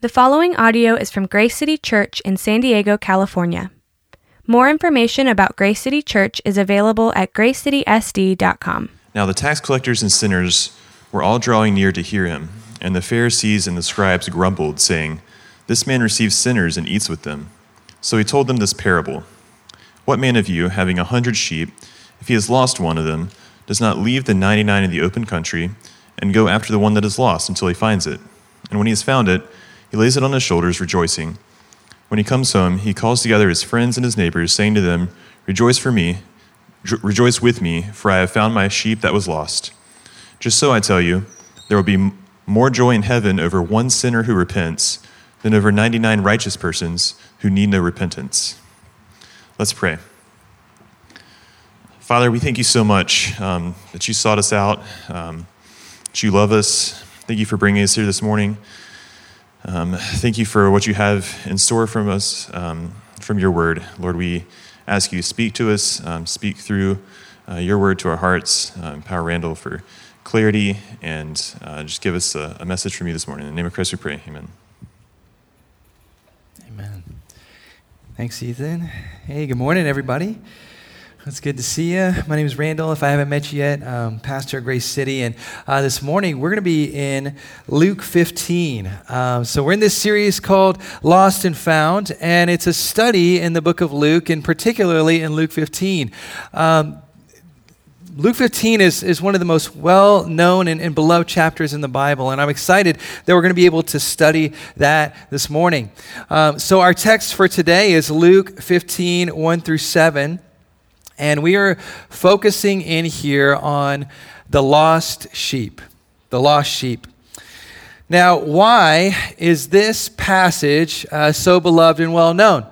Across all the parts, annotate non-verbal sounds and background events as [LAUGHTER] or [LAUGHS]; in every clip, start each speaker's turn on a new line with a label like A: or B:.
A: The following audio is from Grace City Church in San Diego, California. More information about Grace City Church is available at gracecitysd.com.
B: Now the tax collectors and sinners were all drawing near to hear him, and the Pharisees and the scribes grumbled, saying, This man receives sinners and eats with them. So he told them this parable What man of you, having a hundred sheep, if he has lost one of them, does not leave the ninety nine in the open country and go after the one that is lost until he finds it? And when he has found it, he lays it on his shoulders, rejoicing. When he comes home, he calls together his friends and his neighbors, saying to them, Rejoice for me, rejoice with me, for I have found my sheep that was lost. Just so I tell you, there will be more joy in heaven over one sinner who repents than over 99 righteous persons who need no repentance. Let's pray. Father, we thank you so much um, that you sought us out, um, that you love us. Thank you for bringing us here this morning. Um, thank you for what you have in store from us, um, from your word. Lord, we ask you to speak to us, um, speak through uh, your word to our hearts. Uh, empower Randall for clarity and uh, just give us a, a, message from you this morning. In the name of Christ we pray. Amen.
C: Amen. Thanks, Ethan. Hey, good morning, everybody. It's good to see you. My name is Randall. If I haven't met you yet, um, pastor at Grace City. And uh, this morning, we're going to be in Luke 15. Um, so, we're in this series called Lost and Found, and it's a study in the book of Luke, and particularly in Luke 15. Um, Luke 15 is, is one of the most well known and, and, beloved chapters in the Bible, and I'm excited that we're going to be able to study that this morning. Um, so, our text for today is Luke 15 1 through 7. And we are focusing in here on the lost sheep. The lost sheep. Now, why is this passage uh, so beloved and well known?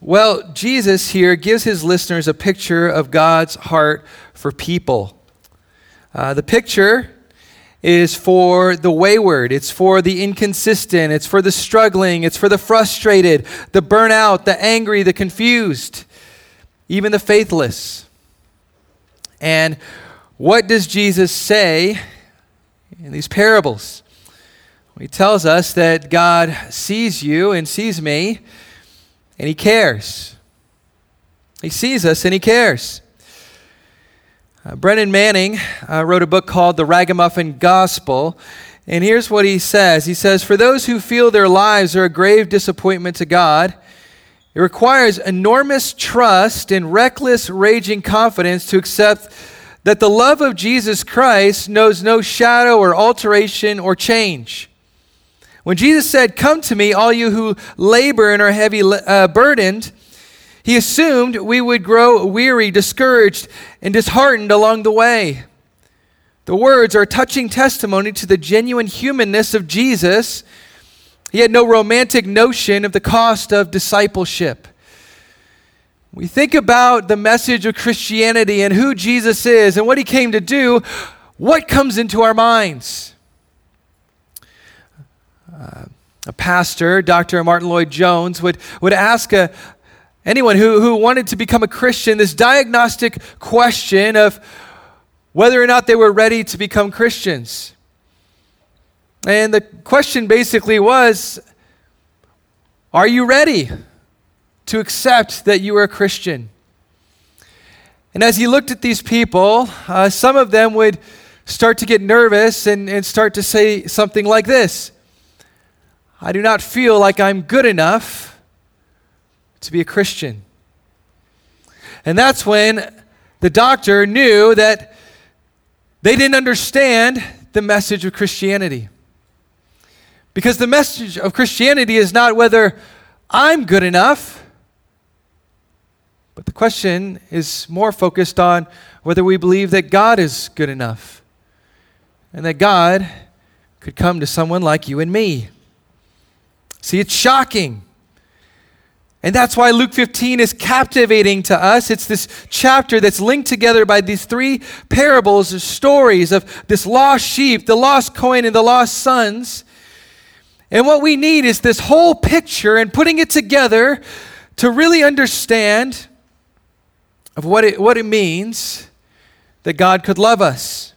C: Well, Jesus here gives his listeners a picture of God's heart for people. Uh, the picture is for the wayward, it's for the inconsistent, it's for the struggling, it's for the frustrated, the burnout, the angry, the confused even the faithless. And what does Jesus say in these parables? He tells us that God sees you and sees me, and He cares. He sees us and He cares. Uh, Brennan Manning uh, wrote a book called The Ragamuffin Gospel, and here's what he says He says, For those who feel their lives are a grave disappointment to God, it requires enormous trust and reckless, raging confidence to accept that the love of Jesus Christ knows no shadow or alteration or change. When Jesus said, Come to me, all you who labor and are heavy uh, burdened, he assumed we would grow weary, discouraged, and disheartened along the way. The words are a touching testimony to the genuine humanness of Jesus he had no romantic notion of the cost of discipleship. We think about the message of Christianity and who Jesus is and what he came to do, what comes into our minds? Uh, a pastor, Dr. Martyn Lloyd-Jones, would, would ask a, anyone who, who wanted to become a Christian this diagnostic question of whether or not they were ready to become Christians. And the question basically was Are you ready to accept that you are a Christian? And as he looked at these people, uh, some of them would start to get nervous and, and start to say something like this I do not feel like I'm good enough to be a Christian. And that's when the doctor knew that they didn't understand the message of Christianity. Because the message of Christianity is not whether I'm good enough, but the question is more focused on whether we believe that God is good enough and that God could come to someone like you and me. See, it's shocking. And that's why Luke 15 is captivating to us. It's this chapter that's linked together by these three parables or stories of this lost sheep, the lost coin, and the lost sons. And what we need is this whole picture and putting it together to really understand of what it, what it means that God could love us.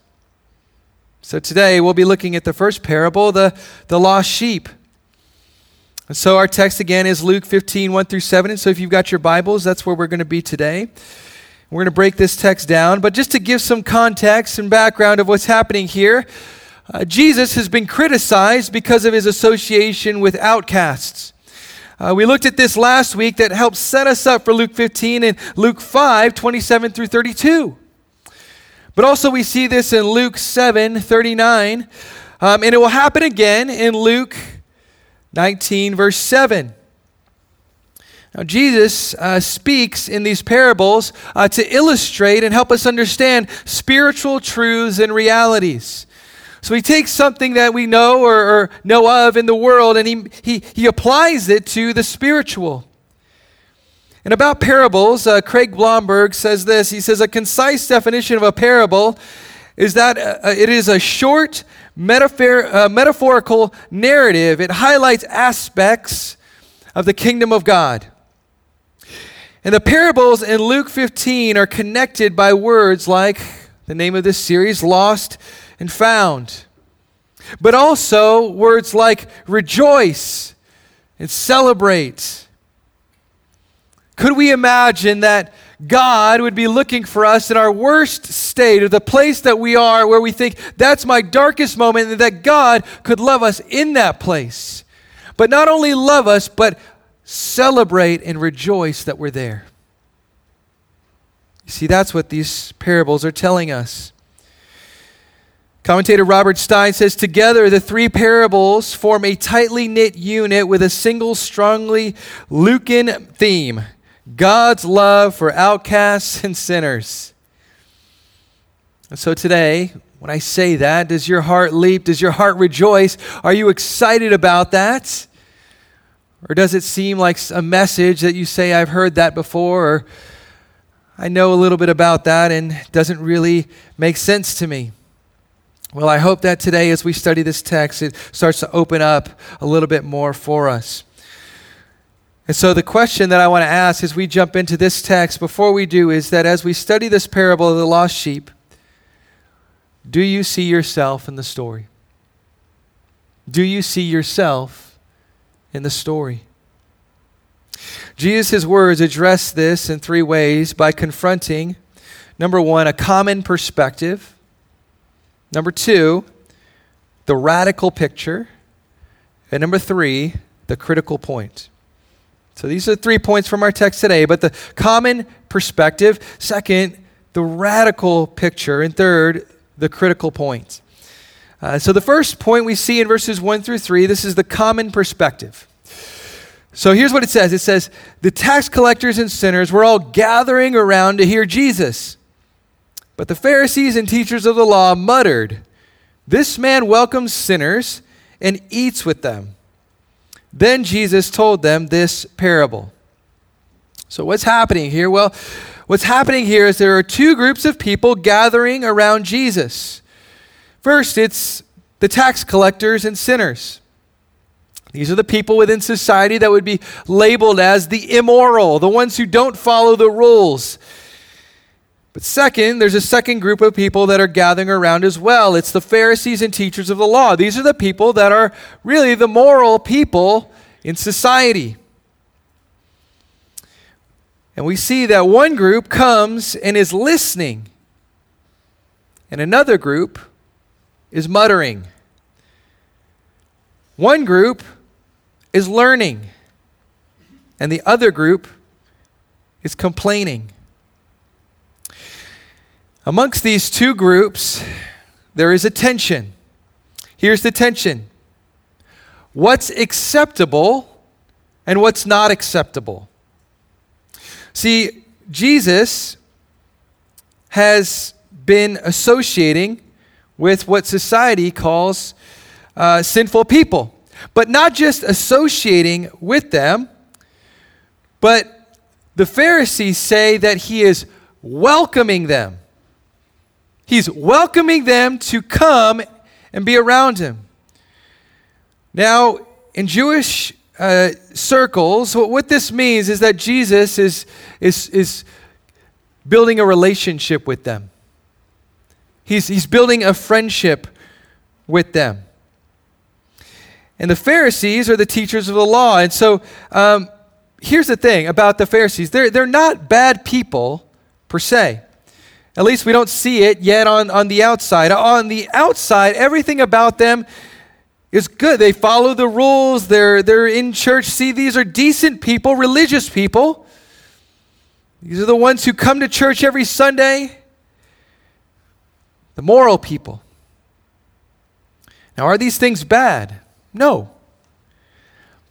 C: So today we'll be looking at the first parable, the, the lost sheep. And so our text again is Luke 15, 1 through 7. And so if you've got your Bibles, that's where we're going to be today. We're going to break this text down. But just to give some context and background of what's happening here, uh, Jesus has been criticized because of his association with outcasts. Uh, we looked at this last week that helps set us up for Luke 15 and Luke 5, 27 through 32. But also, we see this in Luke 7, 39. Um, and it will happen again in Luke 19, verse 7. Now, Jesus uh, speaks in these parables uh, to illustrate and help us understand spiritual truths and realities. So he takes something that we know or, or know of in the world and he, he, he applies it to the spiritual. And about parables, uh, Craig Blomberg says this. He says, A concise definition of a parable is that uh, it is a short, metaphor, uh, metaphorical narrative. It highlights aspects of the kingdom of God. And the parables in Luke 15 are connected by words like the name of this series, Lost and found. But also words like rejoice and celebrate. Could we imagine that God would be looking for us in our worst state, or the place that we are where we think that's my darkest moment, and that God could love us in that place? But not only love us, but celebrate and rejoice that we're there. You see, that's what these parables are telling us. Commentator Robert Stein says Together, the three parables form a tightly knit unit with a single strongly Lucan theme God's love for outcasts and sinners. And so today, when I say that, does your heart leap? Does your heart rejoice? Are you excited about that? Or does it seem like a message that you say, I've heard that before, or I know a little bit about that and it doesn't really make sense to me? Well, I hope that today, as we study this text, it starts to open up a little bit more for us. And so, the question that I want to ask as we jump into this text, before we do, is that as we study this parable of the lost sheep, do you see yourself in the story? Do you see yourself in the story? Jesus' words address this in three ways by confronting, number one, a common perspective. Number two, the radical picture. And number three, the critical point. So these are three points from our text today, but the common perspective. Second, the radical picture. And third, the critical point. Uh, so the first point we see in verses 1 through 3, this is the common perspective. So here's what it says it says, The tax collectors and sinners were all gathering around to hear Jesus. But the Pharisees and teachers of the law muttered, This man welcomes sinners and eats with them. Then Jesus told them this parable. So, what's happening here? Well, what's happening here is there are two groups of people gathering around Jesus. First, it's the tax collectors and sinners. These are the people within society that would be labeled as the immoral, the ones who don't follow the rules. But second, there's a second group of people that are gathering around as well. It's the Pharisees and teachers of the law. These are the people that are really the moral people in society. And we see that one group comes and is listening, and another group is muttering. One group is learning, and the other group is complaining. Amongst these two groups, there is a tension. Here's the tension what's acceptable and what's not acceptable. See, Jesus has been associating with what society calls uh, sinful people, but not just associating with them, but the Pharisees say that he is welcoming them. He's welcoming them to come and be around him. Now, in Jewish uh, circles, what this means is that Jesus is, is, is building a relationship with them. He's, he's building a friendship with them. And the Pharisees are the teachers of the law. And so um, here's the thing about the Pharisees they're, they're not bad people per se. At least we don't see it yet on, on the outside. On the outside, everything about them is good. They follow the rules, they're, they're in church. See, these are decent people, religious people. These are the ones who come to church every Sunday, the moral people. Now, are these things bad? No.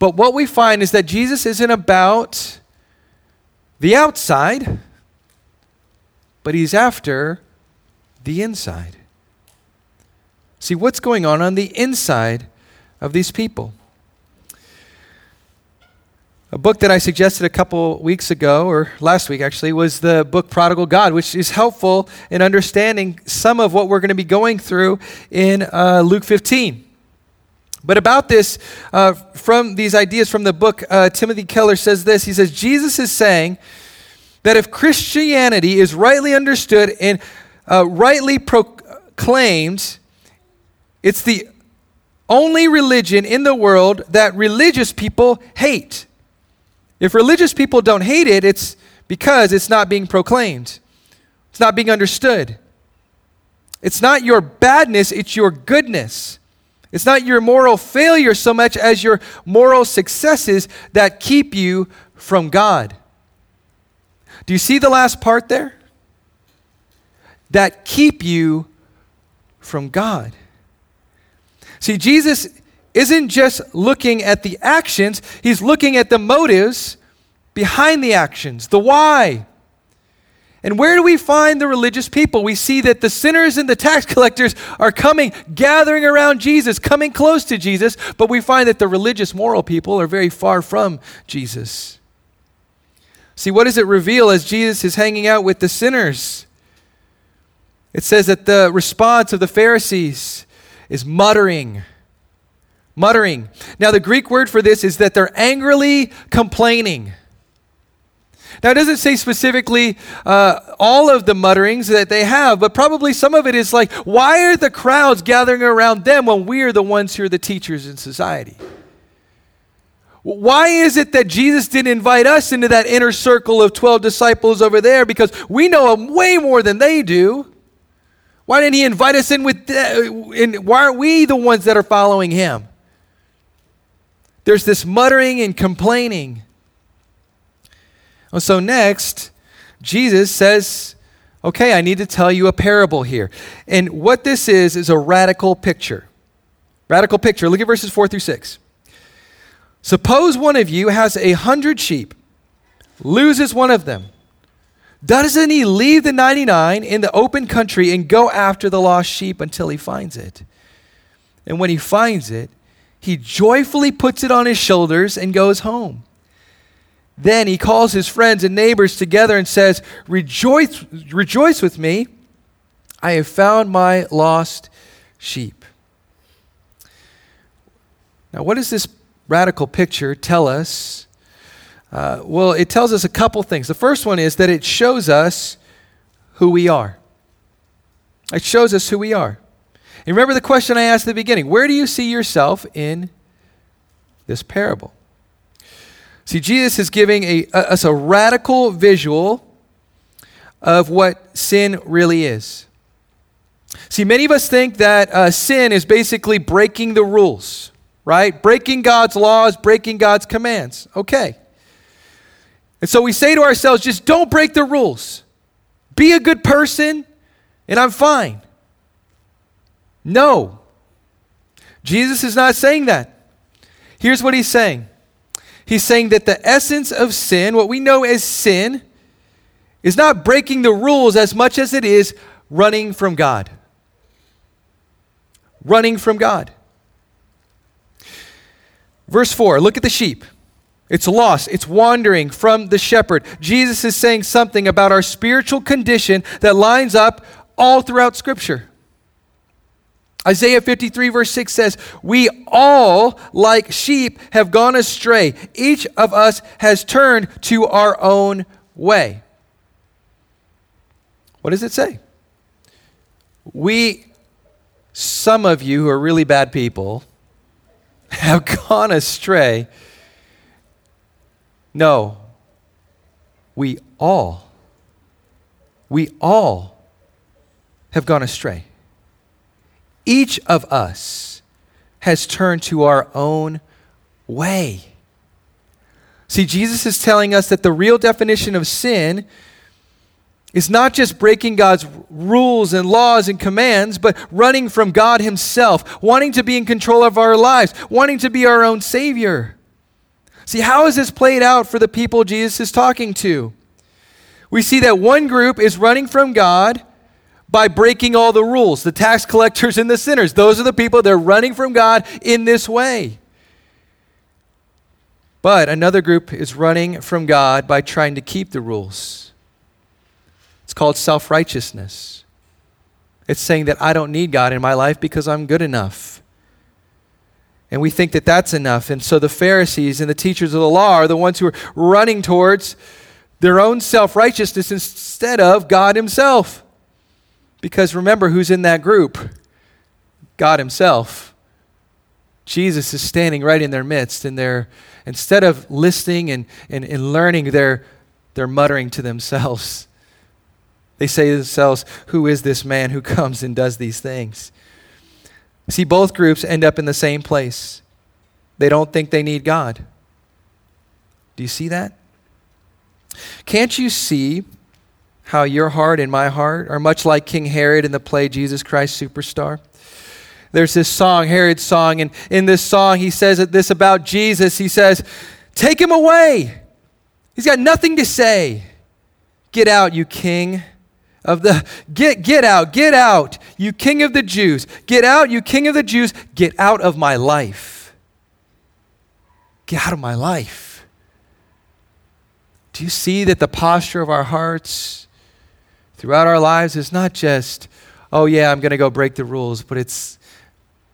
C: But what we find is that Jesus isn't about the outside, but he's after the inside. See, what's going on on the inside of these people? A book that I suggested a couple weeks ago, or last week actually, was the book Prodigal God, which is helpful in understanding some of what we're going to be going through in uh, Luke 15. But about this, uh, from these ideas from the book, uh, Timothy Keller says this. He says, Jesus is saying that if Christianity is rightly understood and uh, rightly proclaimed, it's the only religion in the world that religious people hate. If religious people don't hate it, it's because it's not being proclaimed, it's not being understood. It's not your badness, it's your goodness. It's not your moral failure so much as your moral successes that keep you from God. Do you see the last part there? That keep you from God. See, Jesus isn't just looking at the actions, he's looking at the motives behind the actions, the why. And where do we find the religious people? We see that the sinners and the tax [LAUGHS] collectors are coming, gathering around Jesus, coming close to Jesus, but we find that the religious moral people are very far from Jesus. See, what does it reveal as Jesus is hanging out with the sinners? It says that the response of the Pharisees is muttering muttering. Now, the Greek word for this is that they're angrily complaining. Now, it doesn't say specifically uh, all of the mutterings that they have, but probably some of it is like, why are the crowds gathering around them when we are the ones who are the teachers in society? Why is it that Jesus didn't invite us into that inner circle of 12 disciples over there? Because we know him way more than they do. Why didn't he invite us in with, the, uh, why aren't we the ones that are following him? there's this muttering and complaining. so, next, Jesus says, Okay, I need to tell you a parable here. And what this is, is a radical picture. Radical picture. Look at verses 4 through 6. Suppose one of you has a hundred sheep, loses one of them. Doesn't he leave the 99 in the open country and go after the lost sheep until he finds it? And when he finds it, he joyfully puts it on his shoulders and goes home. Then he calls his friends and neighbors together and says, Rejoice, rejoice with me. I have found my lost sheep. Now, what does this radical picture tell us? Uh, well, it tells us a couple things. The first one is that it shows us who we are. It shows us who we are. And remember the question I asked at the beginning where do you see yourself in this parable? See, Jesus is giving a, a, us a radical visual of what sin really is. See, many of us think that uh, sin is basically breaking the rules, right? Breaking God's laws, breaking God's commands. Okay. And so we say to ourselves, just don't break the rules. Be a good person, and I'm fine. No. Jesus is not saying that. Here's what he's saying He's saying that the essence of sin, what we know as sin, is not breaking the rules as much as it is running from God. Running from God. Verse 4 look at the sheep. It's lost. It's wandering from the shepherd. Jesus is saying something about our spiritual condition that lines up all throughout Scripture. Isaiah 53, verse 6 says, We all, like sheep, have gone astray. Each of us has turned to our own way. What does it say? We, some of you who are really bad people, have [LAUGHS] gone astray. No, we all, we all have gone astray. Each of us has turned to our own way. See, Jesus is telling us that the real definition of sin is not just breaking God's rules and laws and commands, but running from God Himself, wanting to be in control of our lives, wanting to be our own Savior. See, how is this played out for the people Jesus is talking to? We see that one group is running from God by breaking all the rules the tax collectors and the sinners. Those are the people that are running from God in this way. But another group is running from God by trying to keep the rules it's called self righteousness. It's saying that I don't need God in my life because I'm good enough. And we think that that's enough. And so the Pharisees and the teachers of the law are the ones who are running towards their own self righteousness instead of God Himself. Because remember who's in that group God Himself. Jesus is standing right in their midst, and they're, instead of listening and, and, and learning, they're, they're muttering to themselves. They say to themselves, Who is this man who [LAUGHS] comes and does these things? See, both groups end up in the same place. They don't think they need God. Do you see that? Can't you see how your heart and my heart are much like King Herod in the play Jesus Christ Superstar? There's this song, Herod's song, and in this song he says this about Jesus. He says, Take him away. He's got nothing to say. Get out, you king of the get get out get out you king of the jews. Get out you king of the jews. Get out of my life. Get out of my life. Do you see that the posture of our hearts throughout our lives is not just oh yeah i'm going to go break the rules but it's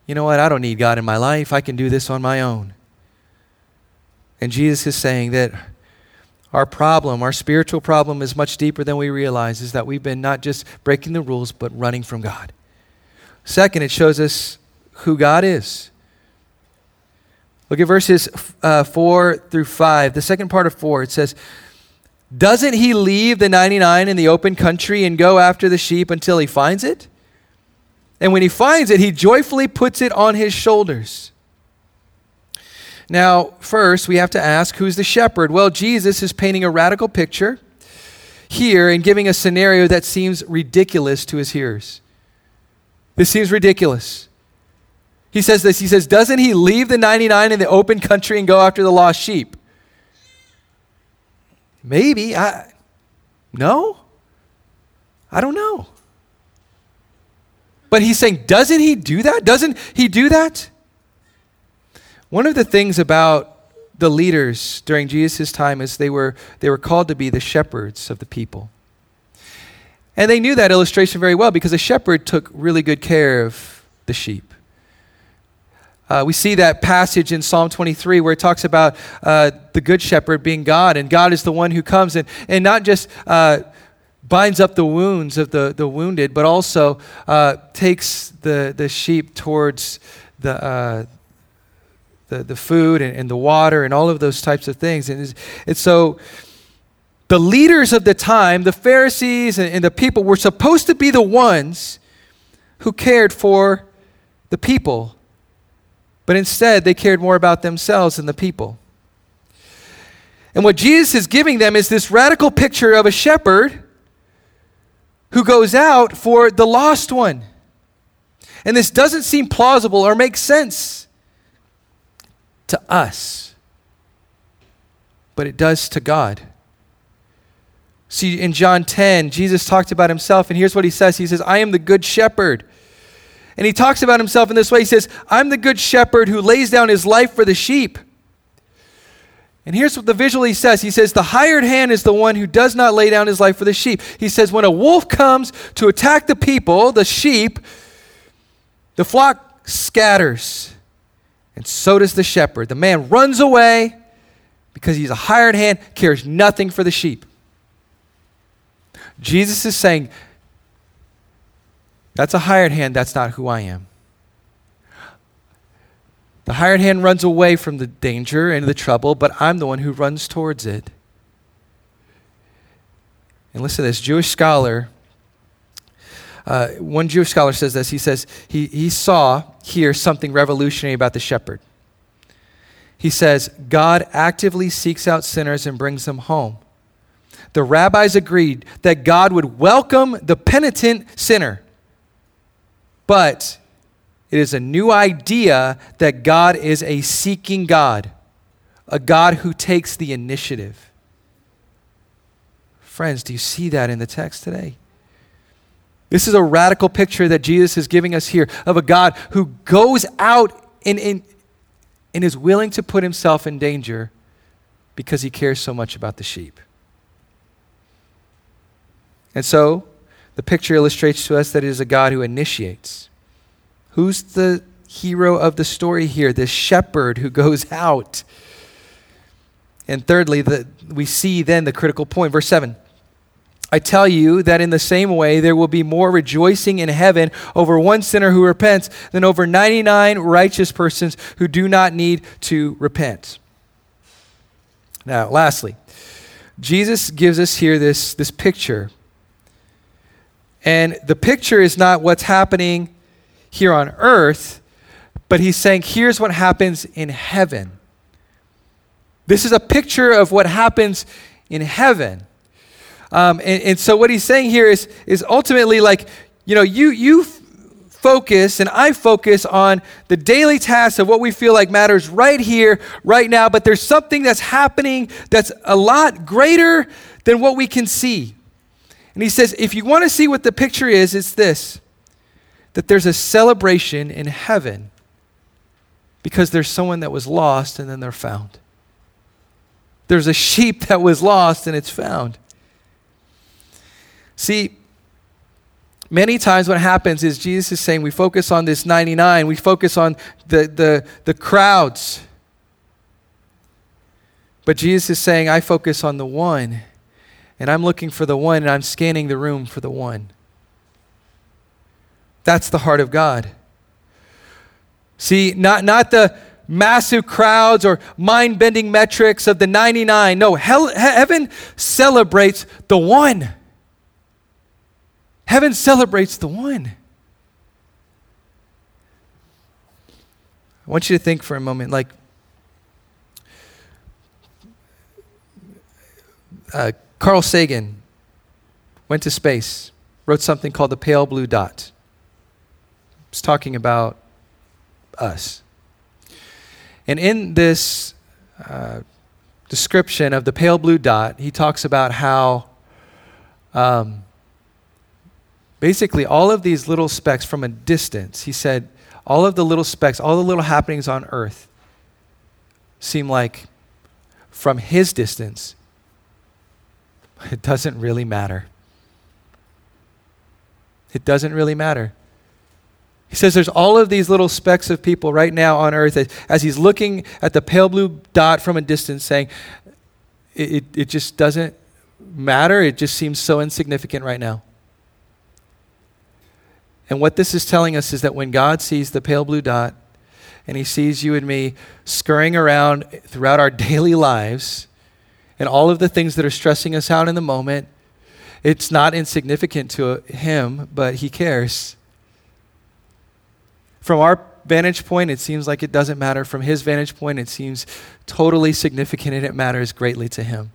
C: you know what i don't need god in my life. I can do this on my own. And jesus is saying that our problem, our spiritual problem, is much deeper than we realize, is that we've been not just breaking the rules, but running from God. Second, it shows us who God is. Look at verses uh, 4 through 5. The second part of 4, it says, Doesn't he leave the 99 in the open country and go after the sheep until he finds it? And when he finds it, he joyfully puts it on his shoulders. Now, first, we have to ask who's the shepherd? Well, Jesus is painting a radical picture here and giving a scenario that seems ridiculous to his hearers. This seems ridiculous. He says this He says, Doesn't he leave the 99 in the open country and go after the lost sheep? Maybe. I, no? I don't know. But he's saying, Doesn't he do that? Doesn't he do that? One of the things about the leaders during Jesus' time is they were, they were called to be the shepherds of the people. And they knew that illustration very well because a shepherd took really good care of the sheep. Uh, we see that passage in Psalm 23 where it talks about uh, the good shepherd being God, and God is the one who comes and, and not just uh, binds up the wounds of the, the wounded, but also uh, takes the, the sheep towards the, uh, the, the food and, and the water and all of those types of things. And, and so the leaders of the time, the Pharisees and, and the people, were supposed to be the ones who cared for the people. But instead, they cared more about themselves than the people. And what Jesus is giving them is this radical picture of a shepherd who goes out for the lost one. And this doesn't seem plausible or make sense to us, but it does to God. See, in John 10, Jesus talked about himself, and here's what he says He says, I am the good shepherd. And he talks about himself in this way He says, I'm the good shepherd who lays down his life for the sheep. And here's what the visual he says. He says, The hired hand is the one who does not lay down his life for the sheep. He says, When a wolf comes to attack the people, the sheep, the flock scatters. And so does the shepherd. The man runs away because he's a hired hand, cares nothing for the sheep. Jesus is saying, That's a hired hand, that's not who I am. The hired hand runs away from the danger and the trouble, but I'm the one who runs towards it. And listen to this Jewish scholar, uh, one Jewish scholar says this. He says he, he saw here something revolutionary about the shepherd. He says, God actively seeks out sinners and brings them home. The rabbis agreed that God would welcome the penitent sinner, but it is a new idea that God is a seeking God, a God who takes the initiative. Friends, do you see that in the text today? This is a radical picture that Jesus is giving us here of a God who goes out and, and, and is willing to put himself in danger because he cares so much about the sheep. And so, the picture illustrates to us that it is a God who initiates. Who's the hero of the story here? This shepherd who goes out. And thirdly, the, we see then the critical point. Verse 7 I tell you that in the same way, there will be more rejoicing in heaven over one sinner who repents than over 99 righteous persons who do not need to repent. Now, lastly, Jesus gives us here this, this picture. And the picture is not what's happening here on earth, but he's saying, here's what happens in heaven. This is a picture of what happens in heaven. Um, and, and so what he's saying here is, is ultimately like, you know, you, you focus and I focus on the daily tasks of what we feel like matters right here, right now, but there's something that's happening that's a lot greater than what we can see. And he says, if you want to see what the picture is, it's this that there's a celebration in heaven because there's someone that was lost and then they're found. There's a sheep [LAUGHS] that was lost and it's found. See, many times what happens is Jesus is saying we focus on this 99, we focus on the, the, the crowds. But Jesus is saying, I focus on the one, and I'm looking for the one, and I'm scanning the room for the one. That's the heart of God. See, not, not the massive crowds or mind bending metrics of the 99. No, hell, heaven celebrates the one. Heaven celebrates the one. I want you to think for a moment like uh, Carl Sagan went to space, wrote something called the Pale Blue Dot. It's talking about us. And in this uh, description of the pale blue dot, he talks about how um, basically all of these little specks from a distance, he said, all of the little specks, all the little happenings on earth seem like from his distance, [LAUGHS] it doesn't really matter. It doesn't really matter. He says there's all of these little specks of people right now on earth as, as he's looking at the pale blue dot from a distance, saying, it, it, it just doesn't matter. It just seems so insignificant right now. And what this is telling us is that when God sees the pale blue dot and he sees you and me scurrying around throughout our [LAUGHS] daily lives and all of the things that are stressing us out in the moment, it's not insignificant to him, but he cares. From our vantage point, it seems like it doesn't matter. From his vantage point, it seems totally significant and it matters greatly to him.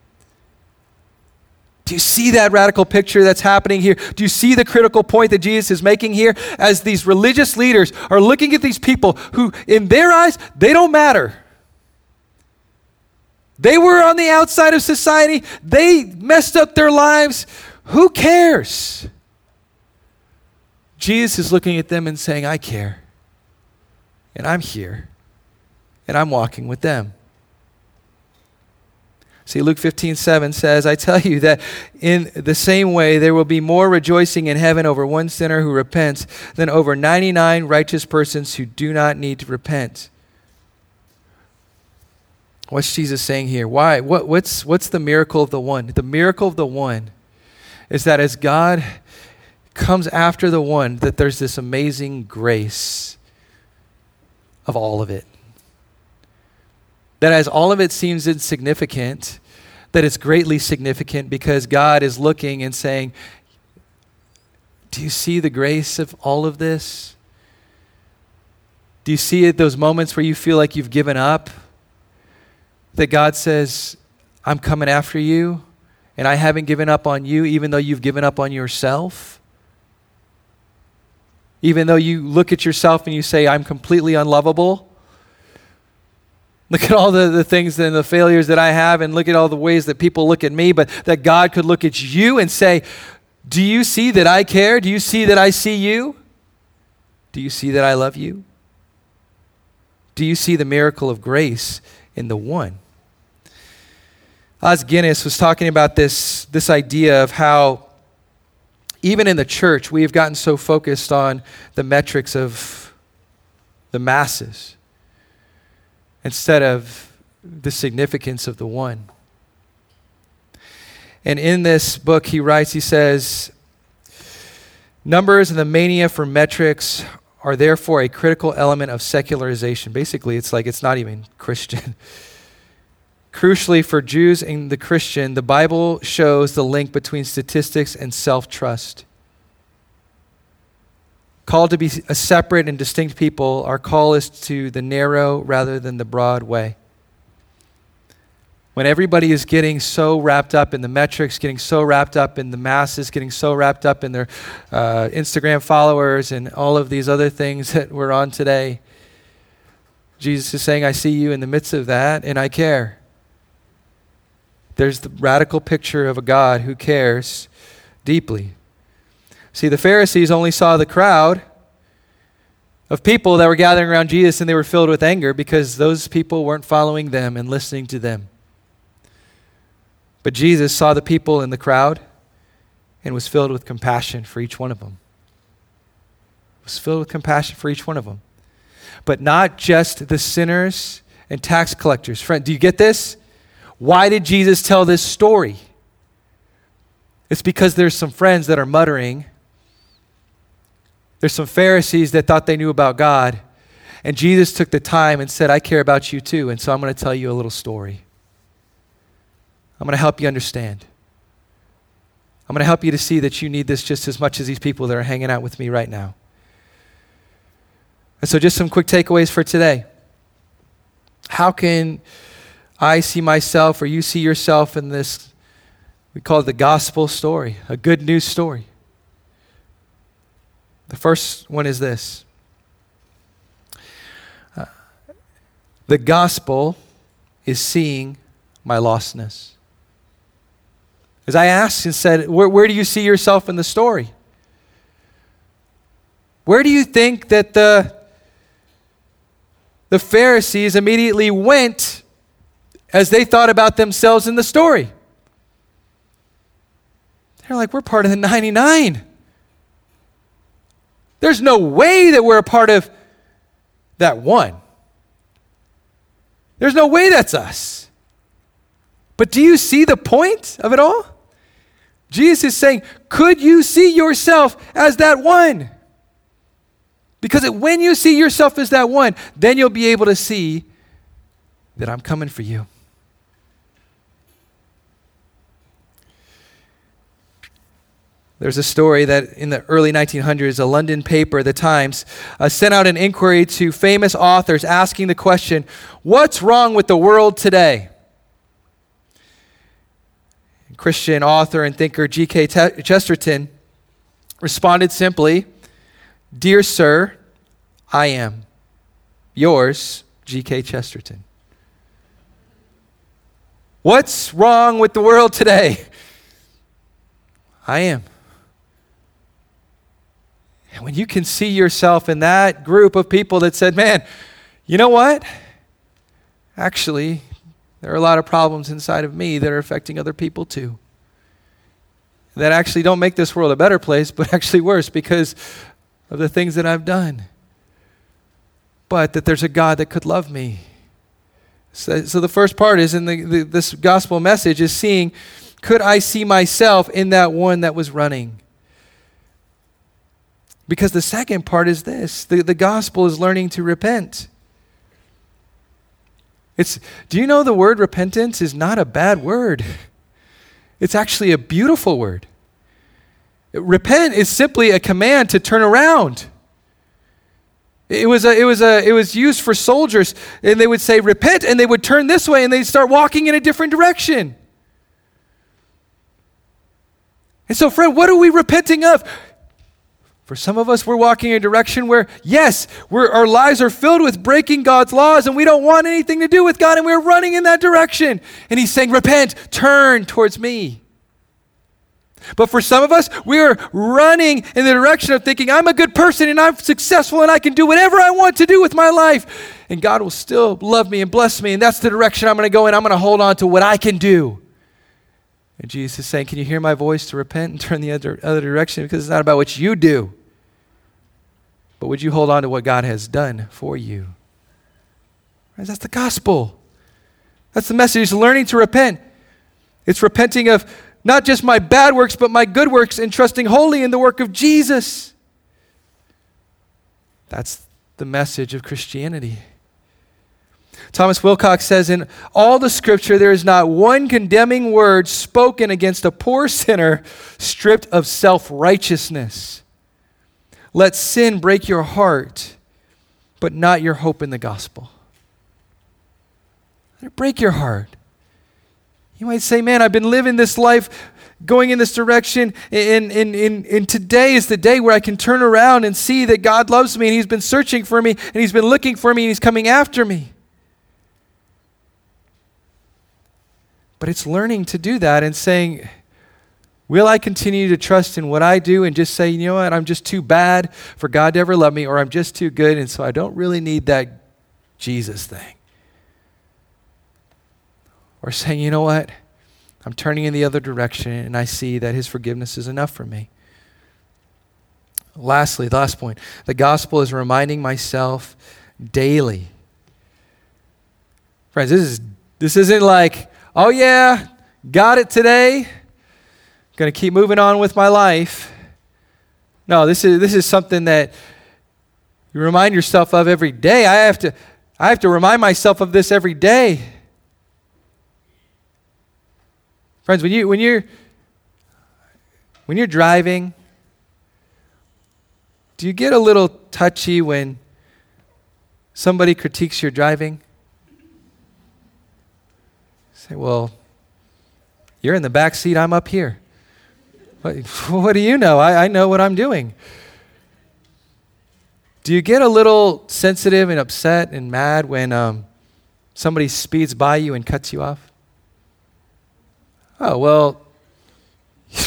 C: Do you see that radical picture that's happening here? Do you see the critical point that Jesus is making here as these religious leaders are looking at these people who, in their eyes, they don't matter? They were on the outside of society, they messed up their lives. Who cares? Jesus is looking at them and saying, I care and I'm here, and I'm walking with them. See, Luke 15, 7 says, I tell you that in the same way there will be more rejoicing in heaven over one sinner who repents than over 99 righteous persons who do not need to repent. What's Jesus saying here? Why? What, what's, what's the miracle of the one? The miracle of the one is that as God comes after the one, that there's this amazing grace of all of it. That as all of it seems insignificant, that it's greatly significant because God is looking and saying, Do you see the grace of all of this? Do you see it those moments where you feel like you've given up? That God says, I'm coming after you, and I haven't given up on you, even though you've given up on yourself? Even though you look at yourself and you say, I'm completely unlovable? Look at all the, the things and the failures that I have, and look at all the ways that people look at me, but that God could look at you and say, Do you see that I care? Do you see that I see you? Do you see that I love you? Do you see the miracle of grace in the one? Os Guinness was talking about this, this idea of how, even in the church, we have gotten so focused on the metrics of the masses instead of the significance of the one. And in this book, he writes, he says, Numbers and the mania for metrics are therefore a critical element of secularization. Basically, it's like it's not even [LAUGHS] Christian. Crucially, for Jews and the Christian, the Bible shows the link between statistics and self trust. Called to be a separate and distinct people, our call is to the narrow rather than the broad way. When everybody is getting so wrapped up in the metrics, getting so wrapped up in the masses, getting so wrapped up in their uh, Instagram followers and all of these other things [LAUGHS] that we're on today, Jesus is saying, I see you in the midst of that and I care. There's the radical picture of a God who cares deeply. See, the Pharisees only saw the crowd of people that were gathering around Jesus and they were filled with anger because those people weren't following them and listening to them. But Jesus saw the people in the crowd and was filled with compassion for each one of them. Was filled with compassion for each one of them. But not just the sinners and tax collectors. Friend, do you get this? Why did Jesus tell this story? It's because there's some friends that are muttering there's some Pharisees that thought they knew about God. And Jesus took the time and said, I care about you too. And so I'm going to tell you a little story. I'm going to help you understand. I'm going to help you to see that you need this just as much as these people that are hanging out with me right now. And so, just some quick takeaways for today. How can I see myself or you see yourself in this? We call it the gospel story, a good news story. The first one is this uh, the gospel is seeing my lostness. As I asked and said, where, where do you see yourself in the story? Where do you think that the, the Pharisees immediately went as they thought about themselves in the story? They're like, we're part of the 99. There's no way that we're a part of that one. There's no way that's us. But do you see the point of it all? Jesus is saying, could you see yourself as that one? Because when you see yourself as that one, then you'll be able to see that I'm coming for you. There's a story that in the early 1900s, a London paper, The Times, uh, sent out an inquiry to famous authors asking the question What's wrong with the world today? Christian author and thinker G.K. Chesterton responded simply Dear Sir, I am. Yours, G.K. Chesterton. What's wrong with the world today? I am. And when you can see yourself in that group of people that said, man, you know what? Actually, there are a lot of problems inside of me that are affecting other people too. That actually don't make this world a better place, but [LAUGHS] actually worse because of the things that I've done. But that there's a God that could love me. So, so the first part is in the, the, this gospel message is seeing could I see myself in that one that was running? Because the second part is this the, the gospel is learning to repent. It's, do you know the word repentance is not a bad word? [LAUGHS] It's actually a beautiful word. Repent is simply a command to turn around. It was, a, it, was a, it was used for soldiers, and they would say, Repent, and they would turn this way, and they'd start walking in a different direction. And so, friend, what are we repenting of? For some of us, we're walking in a direction where, yes, our lives are filled with breaking God's laws and we don't want anything to do with God and we're running in that direction. And He's saying, Repent, turn towards me. But for some of us, we are running in the direction of thinking, I'm a good person and I'm successful and I can do whatever I want to do with my life. And God will still love me and bless me. And that's the direction I'm going to go in. I'm going to hold on to what I can do. And Jesus is saying, Can you hear my voice to repent and turn the other, other direction? Because it's not about what you do, but would you hold on to what God has done for you? That's the gospel. That's the message. It's learning to repent. It's repenting of not just my bad works, but my good works and trusting wholly in the work of Jesus. That's the message of Christianity. Thomas Wilcox says In all the scripture, there is not one condemning word spoken against a poor sinner stripped of self righteousness. Let sin break your heart, but not your hope in the gospel. Let it break your heart. You might say, Man, I've been living this life going in this direction, and, and, and, and today is the day where I can turn around and see that God loves me, and He's been searching for me, and He's been looking for me, and He's coming after me. But it's learning to do that and saying, Will I continue to trust in what I do and just say, you know what, I'm just too bad for God to ever love me, or I'm just too good, and so I don't really need that Jesus thing? Or saying, you know what, I'm turning in the other direction and I see that His forgiveness is enough for me. Lastly, the last point the gospel is reminding myself daily. Friends, this, is, this isn't like, oh yeah, got it today going to keep moving on with my life. No, this is, this is something that you remind yourself of every day. I have to, I have to remind myself of this every day. Friends, when, you, when, you're, when you're driving, do you get a little touchy when somebody critiques your driving? Say, well, you're in the back seat, I'm up here. What, [LAUGHS] what do you know? I, I know what I'm doing. Do you get a little sensitive and upset and mad when um, somebody speeds by you and cuts you off? Oh, well, [LAUGHS]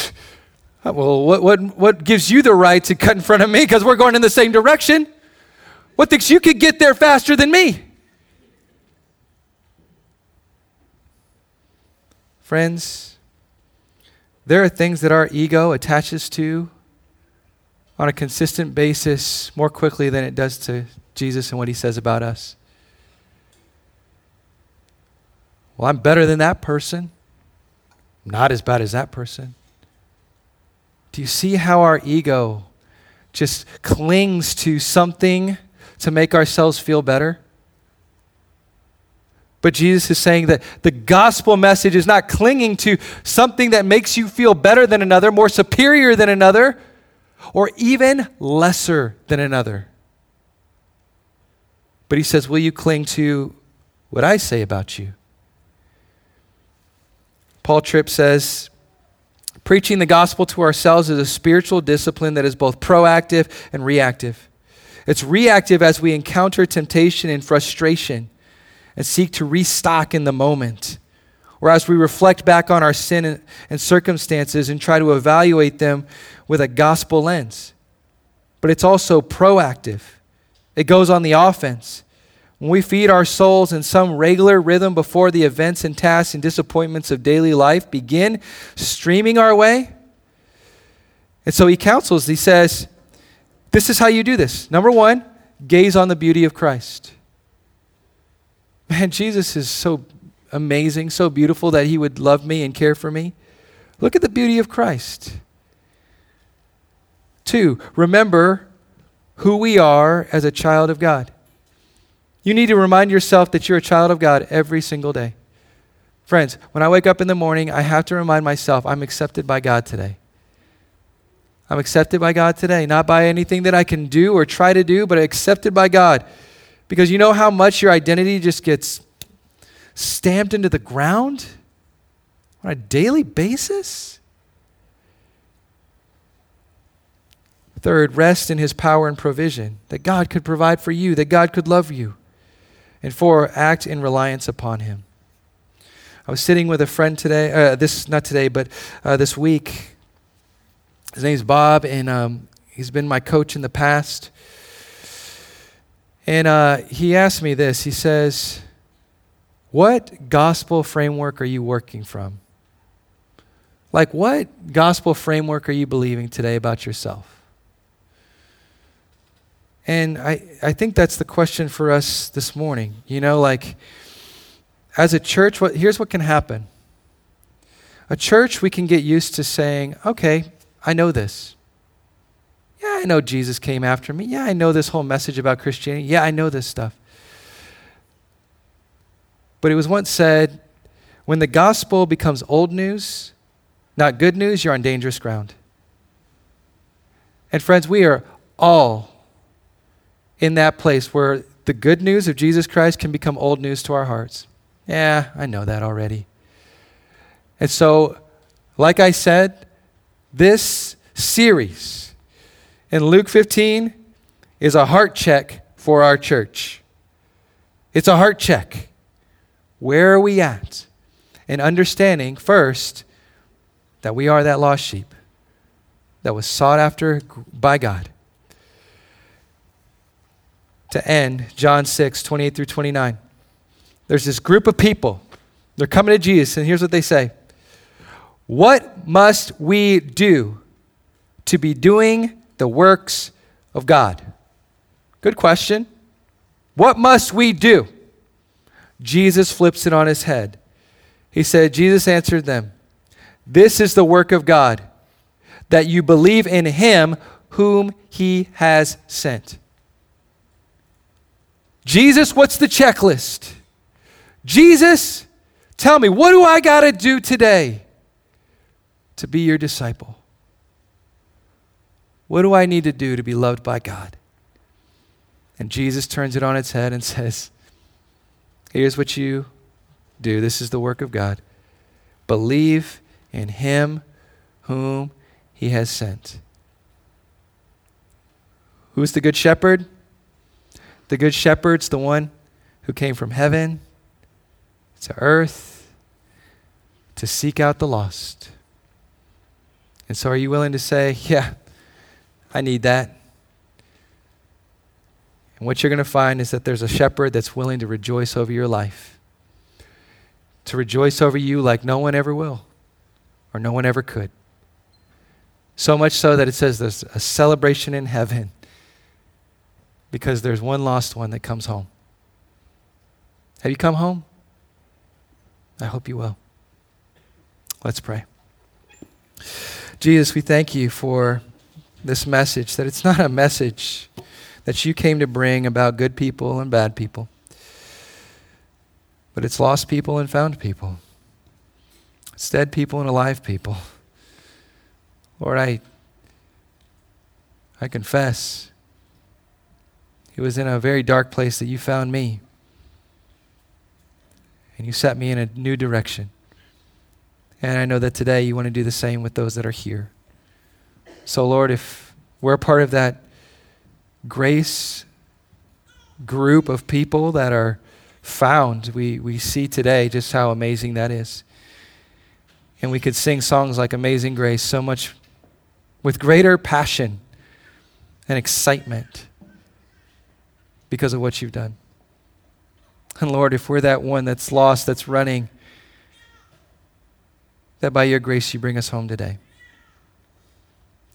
C: well, what, what, what gives you the right to cut in front of me because we're going in the same direction? What thinks you could get there faster than me? Friends, there are things that our ego attaches to on a consistent basis more quickly than it does to Jesus and what he says about us. Well, I'm better than that person. not as bad as that person. Do you see how our ego just clings to something to make ourselves feel better? But Jesus is saying that the gospel message is not clinging to something that makes you feel better than another, more superior than another, or even lesser than another. But he says, Will you cling to what I say about you? Paul Tripp says, Preaching the gospel to ourselves is a spiritual discipline that is both proactive and reactive. It's reactive as we encounter temptation and frustration and seek to restock in the moment. Or as we reflect back on our sin and circumstances and try to evaluate them with a gospel lens. But it's also proactive, it goes on the offense. When we feed our souls in some regular rhythm before the events and tasks and disappointments of daily life begin streaming our way. And so he counsels, he says, This is how you do this. Number one, gaze on the beauty of Christ. Man, Jesus is so amazing, so beautiful that he would love me and care for me. Look at the beauty of Christ. Two, remember who we are as a child of God. You need to remind yourself that you're a child of God every single day. Friends, when I wake up in the morning, I have to remind myself I'm accepted by God today. I'm accepted by God today, not by anything that I can do or try to do, but accepted by God. Because you know how much your identity just gets stamped into the ground on a daily basis? Third, rest in his power and provision, that God could provide for you, that God could love you. And four, act in reliance upon him. I was sitting with a friend today, uh, this, not today, but uh, this week. His name's Bob, and um, he's been my coach in the past. And uh, he asked me this. He says, What gospel framework are you working from? Like, what gospel framework are you believing today about yourself? And I, I think that's the question for us this morning. You know, like, as a church, what, here's what can happen. A church, we can get used to saying, okay, I know this. Yeah, I know Jesus came after me. Yeah, I know this whole message about Christianity. Yeah, I know this stuff. But it was once said when the gospel becomes old news, not good news, you're on dangerous ground. And friends, we are all in that place where the good news of Jesus Christ can become old news to our hearts. Yeah, I know that already. And so, like I said, this series in Luke 15 is a heart check for our church. It's a heart check. Where are we at? And understanding first that we are that lost sheep that was sought after by God to end John 6, 28 through 29. There's this group of people. They're coming to Jesus, and here's what they say What must we do to be doing the works of God? Good question. What must we do? Jesus flips it on his head. He said, Jesus answered them, This is the work of God, that you believe in him whom he has sent. Jesus, what's the checklist? Jesus, tell me, what do I got to do today to be your disciple? What do I need to do to be loved by God? And Jesus turns it on its head and [LAUGHS] says, Here's what you do. This is the work of God. Believe in him whom he has sent. Who's the good shepherd? The Good Shepherd's the one who came from heaven to earth to seek out the lost. And so, are you willing to say, Yeah, I need that? And what you're going to find is that there's a shepherd that's willing to rejoice over your life, to rejoice over you like no one ever will or no one ever could. So much so that it says there's a celebration in heaven because there's one lost one that comes home. Have you come home? I hope you will. Let's pray. Jesus, we thank you for this message, that it's [LAUGHS] not a message that you came to bring about good people and bad people, but it's lost people and found people. It's dead people and alive people. Lord, I, I confess it was in a very dark place that you found me. And you set me in a new direction. And I know that today you want to do the same with those that are here. So, Lord, if we're part of that grace group of people that are found, we, we see today just how amazing that is. And we could sing songs like Amazing Grace so much with greater passion and excitement because of what you've done. And Lord, if we're that one that's lost, that's running, that by your grace you bring us home today.